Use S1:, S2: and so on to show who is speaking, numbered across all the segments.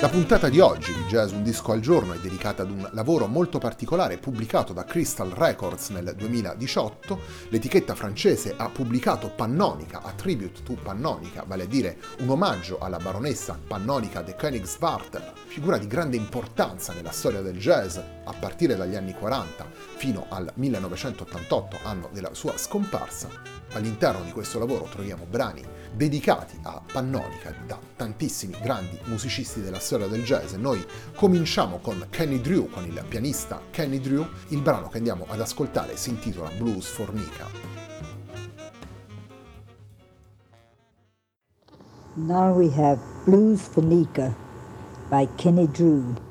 S1: La puntata di oggi di Jazz Un Disco al Giorno è dedicata ad un lavoro molto particolare pubblicato da Crystal Records nel 2018. L'etichetta francese ha pubblicato Pannonica, a tribute to Pannonica, vale a dire un omaggio alla baronessa Pannonica de Königswarter, figura di grande importanza nella storia del jazz a partire dagli anni 40 fino al 1988, anno della sua scomparsa. All'interno di questo lavoro troviamo brani dedicati a Pannonica da tantissimi grandi musicisti della storia del jazz. Noi cominciamo con Kenny Drew, con il pianista Kenny Drew. Il brano che andiamo ad ascoltare si intitola Blues for Nika.
S2: Now we have Blues for Nika by Kenny Drew.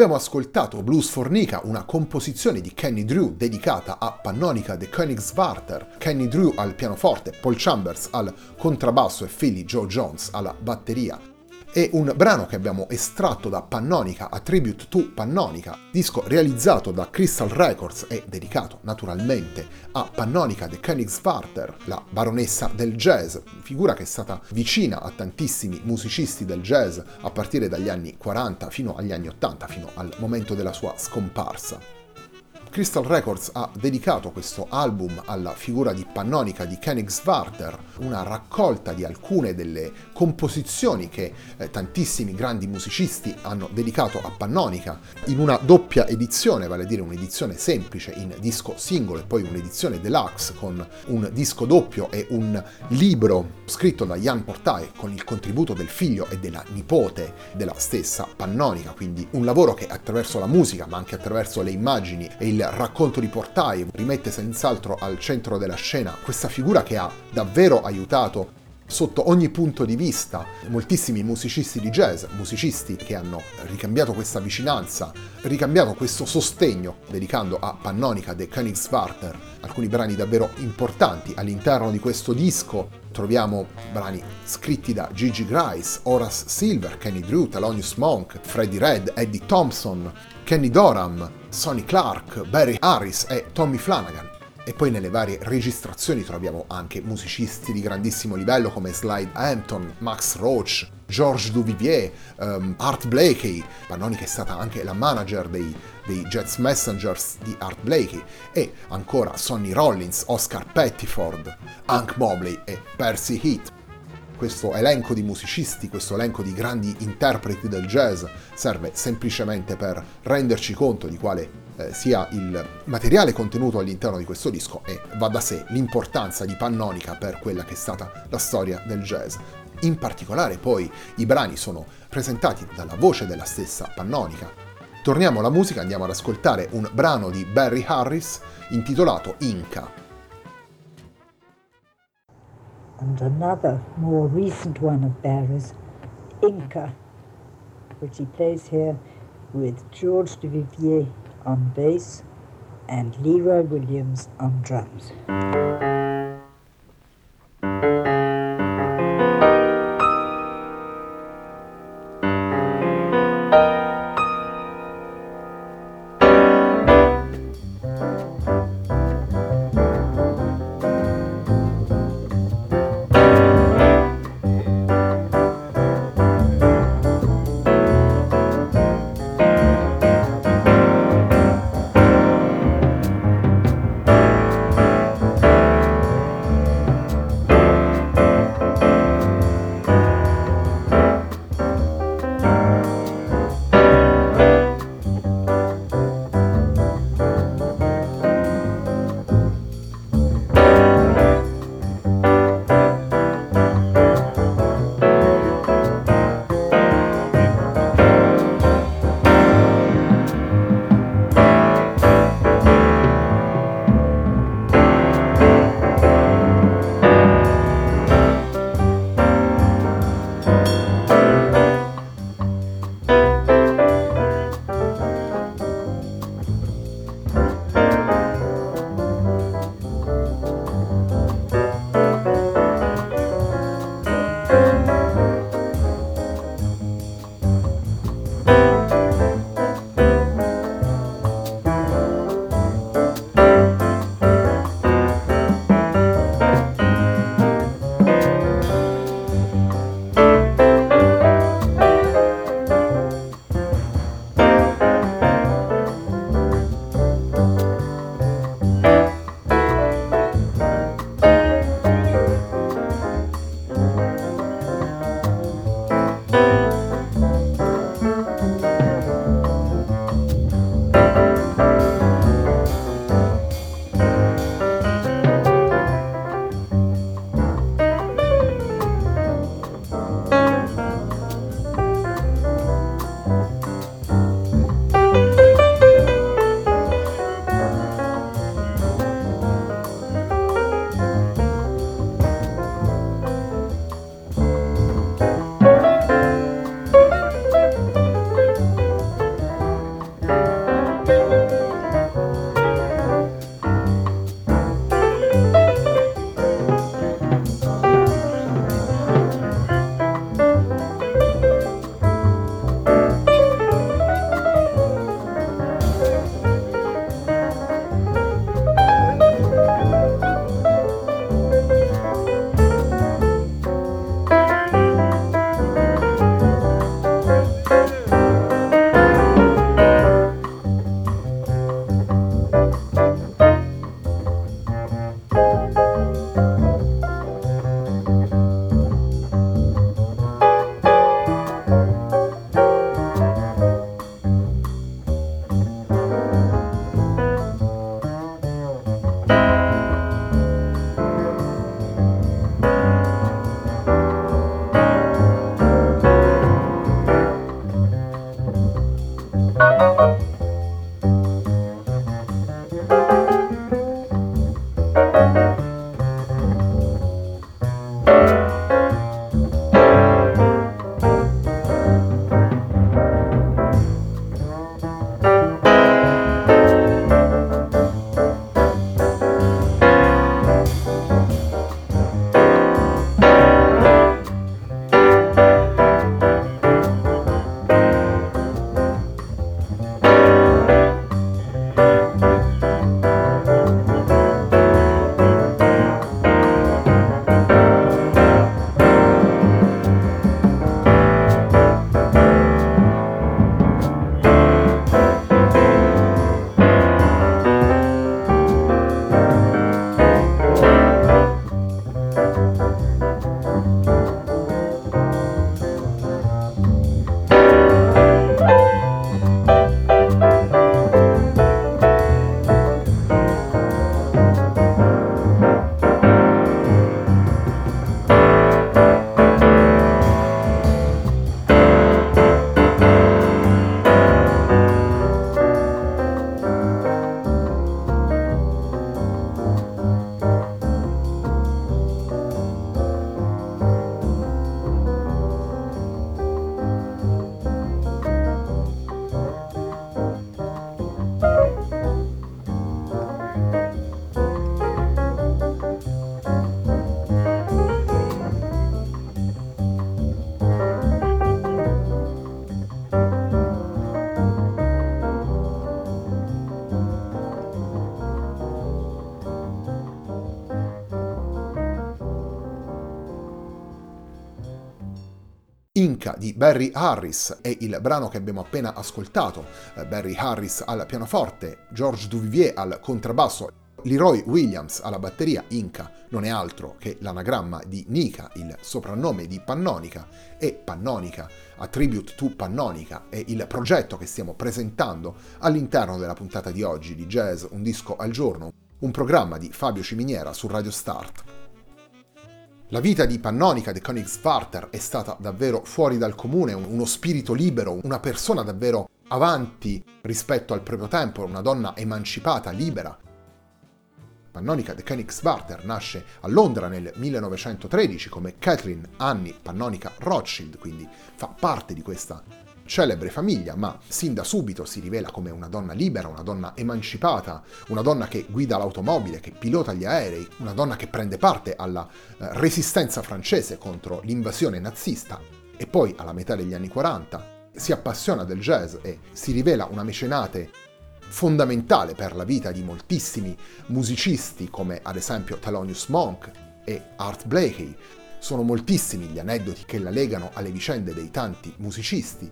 S1: Abbiamo ascoltato Blues Fornica, una composizione di Kenny Drew dedicata a Pannonica de Königswarter, Kenny Drew al pianoforte, Paul Chambers al contrabbasso e Philly Joe Jones alla batteria. È un brano che abbiamo estratto da Pannonica, a Tribute to Pannonica, disco realizzato da Crystal Records e dedicato naturalmente a Pannonica de Königswarter, la baronessa del jazz, figura che è stata vicina a tantissimi musicisti del jazz a partire dagli anni 40 fino agli anni 80, fino al momento della sua scomparsa. Crystal Records ha dedicato questo album alla figura di Pannonica di Königswarter, una raccolta di alcune delle composizioni che eh, tantissimi grandi musicisti hanno dedicato a Pannonica. In una doppia edizione, vale a dire un'edizione semplice in disco singolo e poi un'edizione deluxe con un disco doppio e un libro scritto da Jan Portae con il contributo del figlio e della nipote della stessa Pannonica, quindi un lavoro che attraverso la musica ma anche attraverso le immagini e il il racconto di Portai rimette senz'altro al centro della scena questa figura che ha davvero aiutato sotto ogni punto di vista moltissimi musicisti di jazz, musicisti che hanno ricambiato questa vicinanza, ricambiato questo sostegno dedicando a Pannonica de Königswarter alcuni brani davvero importanti all'interno di questo disco. Troviamo brani scritti da Gigi Grice, Horace Silver, Kenny Drew, Thelonious Monk, Freddie Red, Eddie Thompson, Kenny Doram, Sonny Clark, Barry Harris e Tommy Flanagan. E poi nelle varie registrazioni troviamo anche musicisti di grandissimo livello come Slide Hampton, Max Roach, Georges Duvivier, um, Art Blakey, Pannoni che è stata anche la manager dei, dei Jets Messengers di Art Blakey, e ancora Sonny Rollins, Oscar Pettiford, Hank Mobley e Percy Heath. Questo elenco di musicisti, questo elenco di grandi interpreti del jazz serve semplicemente per renderci conto di quale eh, sia il materiale contenuto all'interno di questo disco e va da sé l'importanza di Pannonica per quella che è stata la storia del jazz. In particolare poi i brani sono presentati dalla voce della stessa Pannonica. Torniamo alla musica, andiamo ad ascoltare un brano di Barry Harris intitolato Inca.
S2: and another more recent one of Barry's, Inca, which he plays here with George Duvivier on bass and Leroy Williams on drums.
S1: Inca di Barry Harris è il brano che abbiamo appena ascoltato. Eh, Barry Harris al pianoforte, George Duvivier al contrabbasso, Leroy Williams alla batteria, Inca non è altro che l'anagramma di Nika, il soprannome di Pannonica, e Pannonica, a tribute to Pannonica, è il progetto che stiamo presentando all'interno della puntata di oggi di Jazz Un disco al giorno, un programma di Fabio Ciminiera su Radio Start. La vita di Pannonica de Königswarter è stata davvero fuori dal comune, uno spirito libero, una persona davvero avanti rispetto al proprio tempo, una donna emancipata, libera. Pannonica de Königswarter nasce a Londra nel 1913 come Catherine Annie Pannonica Rothschild, quindi fa parte di questa celebre famiglia, ma sin da subito si rivela come una donna libera, una donna emancipata, una donna che guida l'automobile, che pilota gli aerei, una donna che prende parte alla eh, resistenza francese contro l'invasione nazista. E poi alla metà degli anni 40 si appassiona del jazz e si rivela una mecenate fondamentale per la vita di moltissimi musicisti come ad esempio Thelonious Monk e Art Blakey, sono moltissimi gli aneddoti che la legano alle vicende dei tanti musicisti.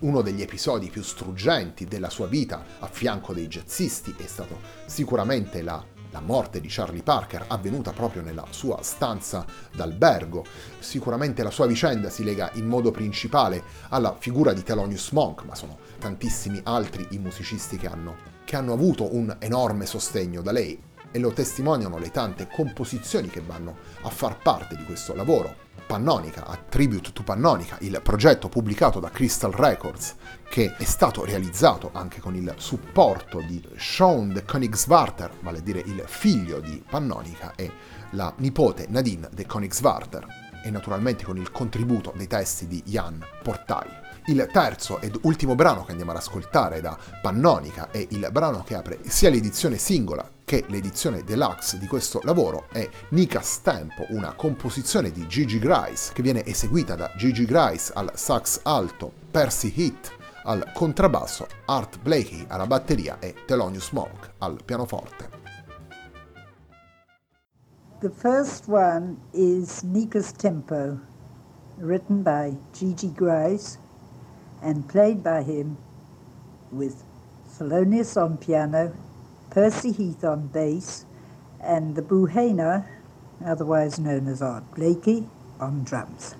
S1: Uno degli episodi più struggenti della sua vita a fianco dei jazzisti è stato sicuramente la, la morte di Charlie Parker avvenuta proprio nella sua stanza d'albergo. Sicuramente la sua vicenda si lega in modo principale alla figura di Thelonious Monk, ma sono tantissimi altri i musicisti che hanno, che hanno avuto un enorme sostegno da lei e lo testimoniano le tante composizioni che vanno a far parte di questo lavoro. Pannonica, a Tribute to Pannonica, il progetto pubblicato da Crystal Records, che è stato realizzato anche con il supporto di Sean de Königswarter, vale a dire il figlio di Pannonica, e la nipote Nadine de Königswarter, e naturalmente con il contributo dei testi di Jan Portai. Il terzo ed ultimo brano che andiamo ad ascoltare da Pannonica è il brano che apre sia l'edizione singola che l'edizione deluxe di questo lavoro è Nika's Tempo, una composizione di Gigi Grice che viene eseguita da Gigi Grice al sax alto, Percy Heath al contrabbasso, Art Blakey alla batteria e Thelonious Monk al pianoforte.
S2: The first one is Nika's Tempo, written by Gigi Grice and played by him with Thelonious on piano, Percy Heath on bass, and the Buhena, otherwise known as Art Blakey, on drums.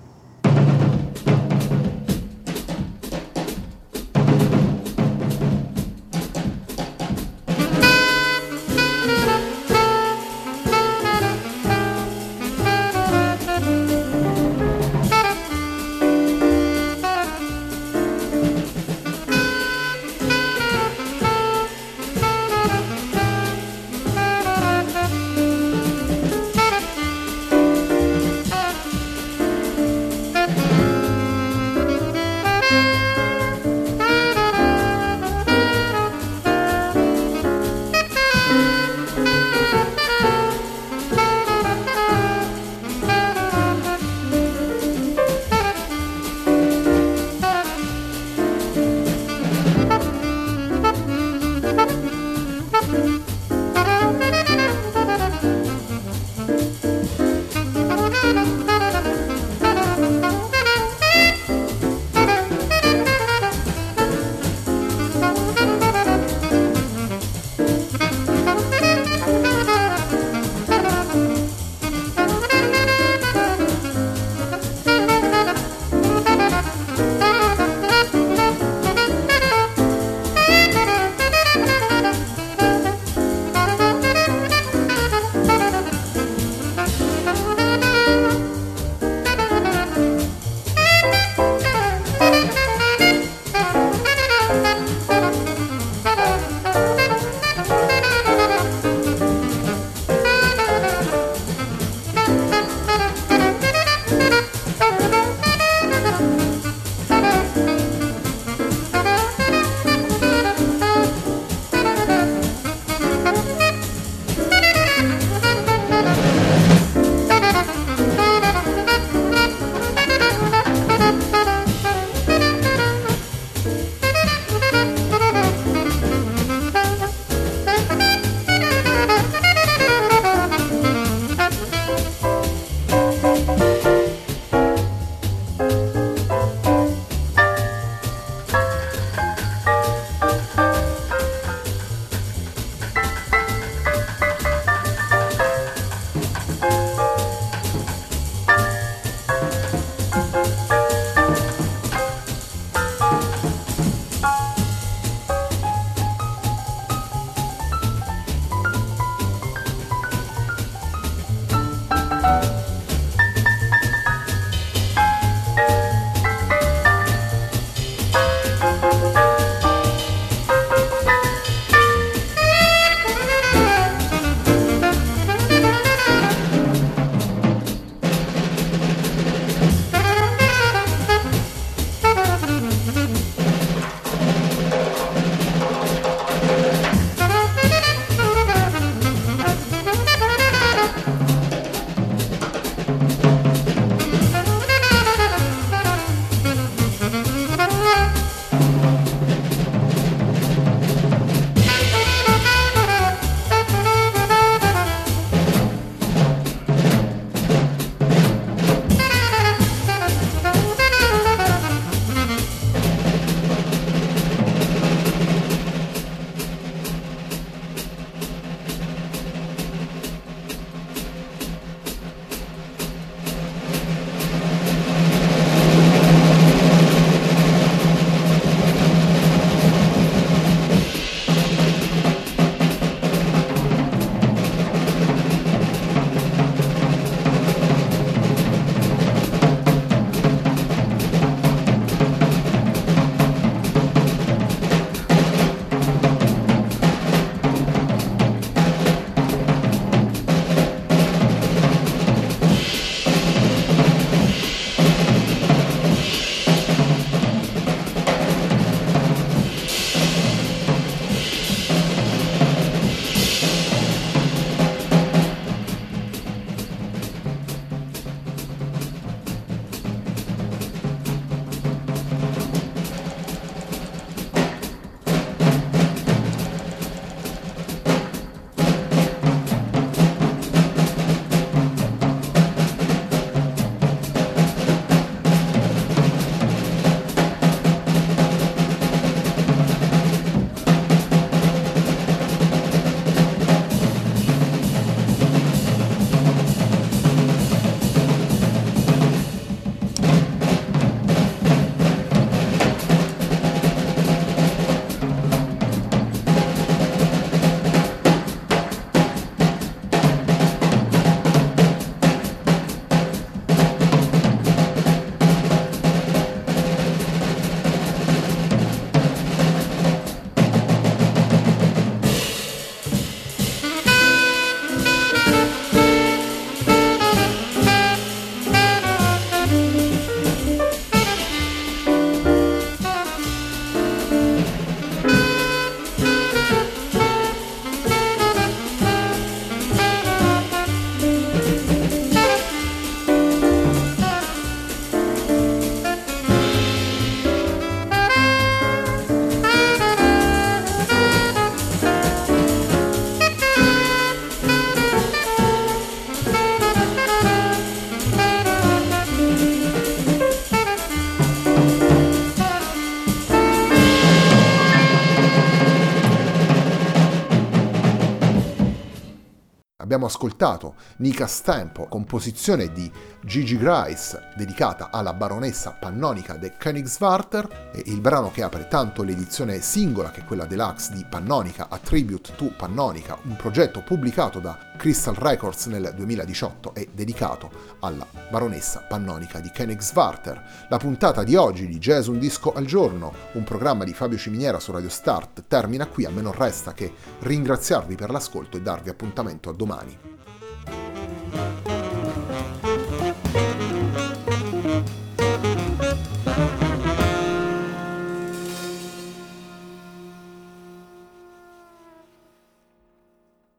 S1: Abbiamo ascoltato Nika Stempo, composizione di Gigi Grice dedicata alla baronessa pannonica de Königswarter, il brano che apre tanto l'edizione singola che quella deluxe di Pannonica, A Tribute to Pannonica, un progetto pubblicato da Crystal Records nel 2018 e dedicato alla baronessa pannonica di Königswarter. La puntata di oggi di Jazz Un Disco al Giorno, un programma di Fabio Ciminiera su Radio Start, termina qui, a me non resta che ringraziarvi per l'ascolto e darvi appuntamento a domani.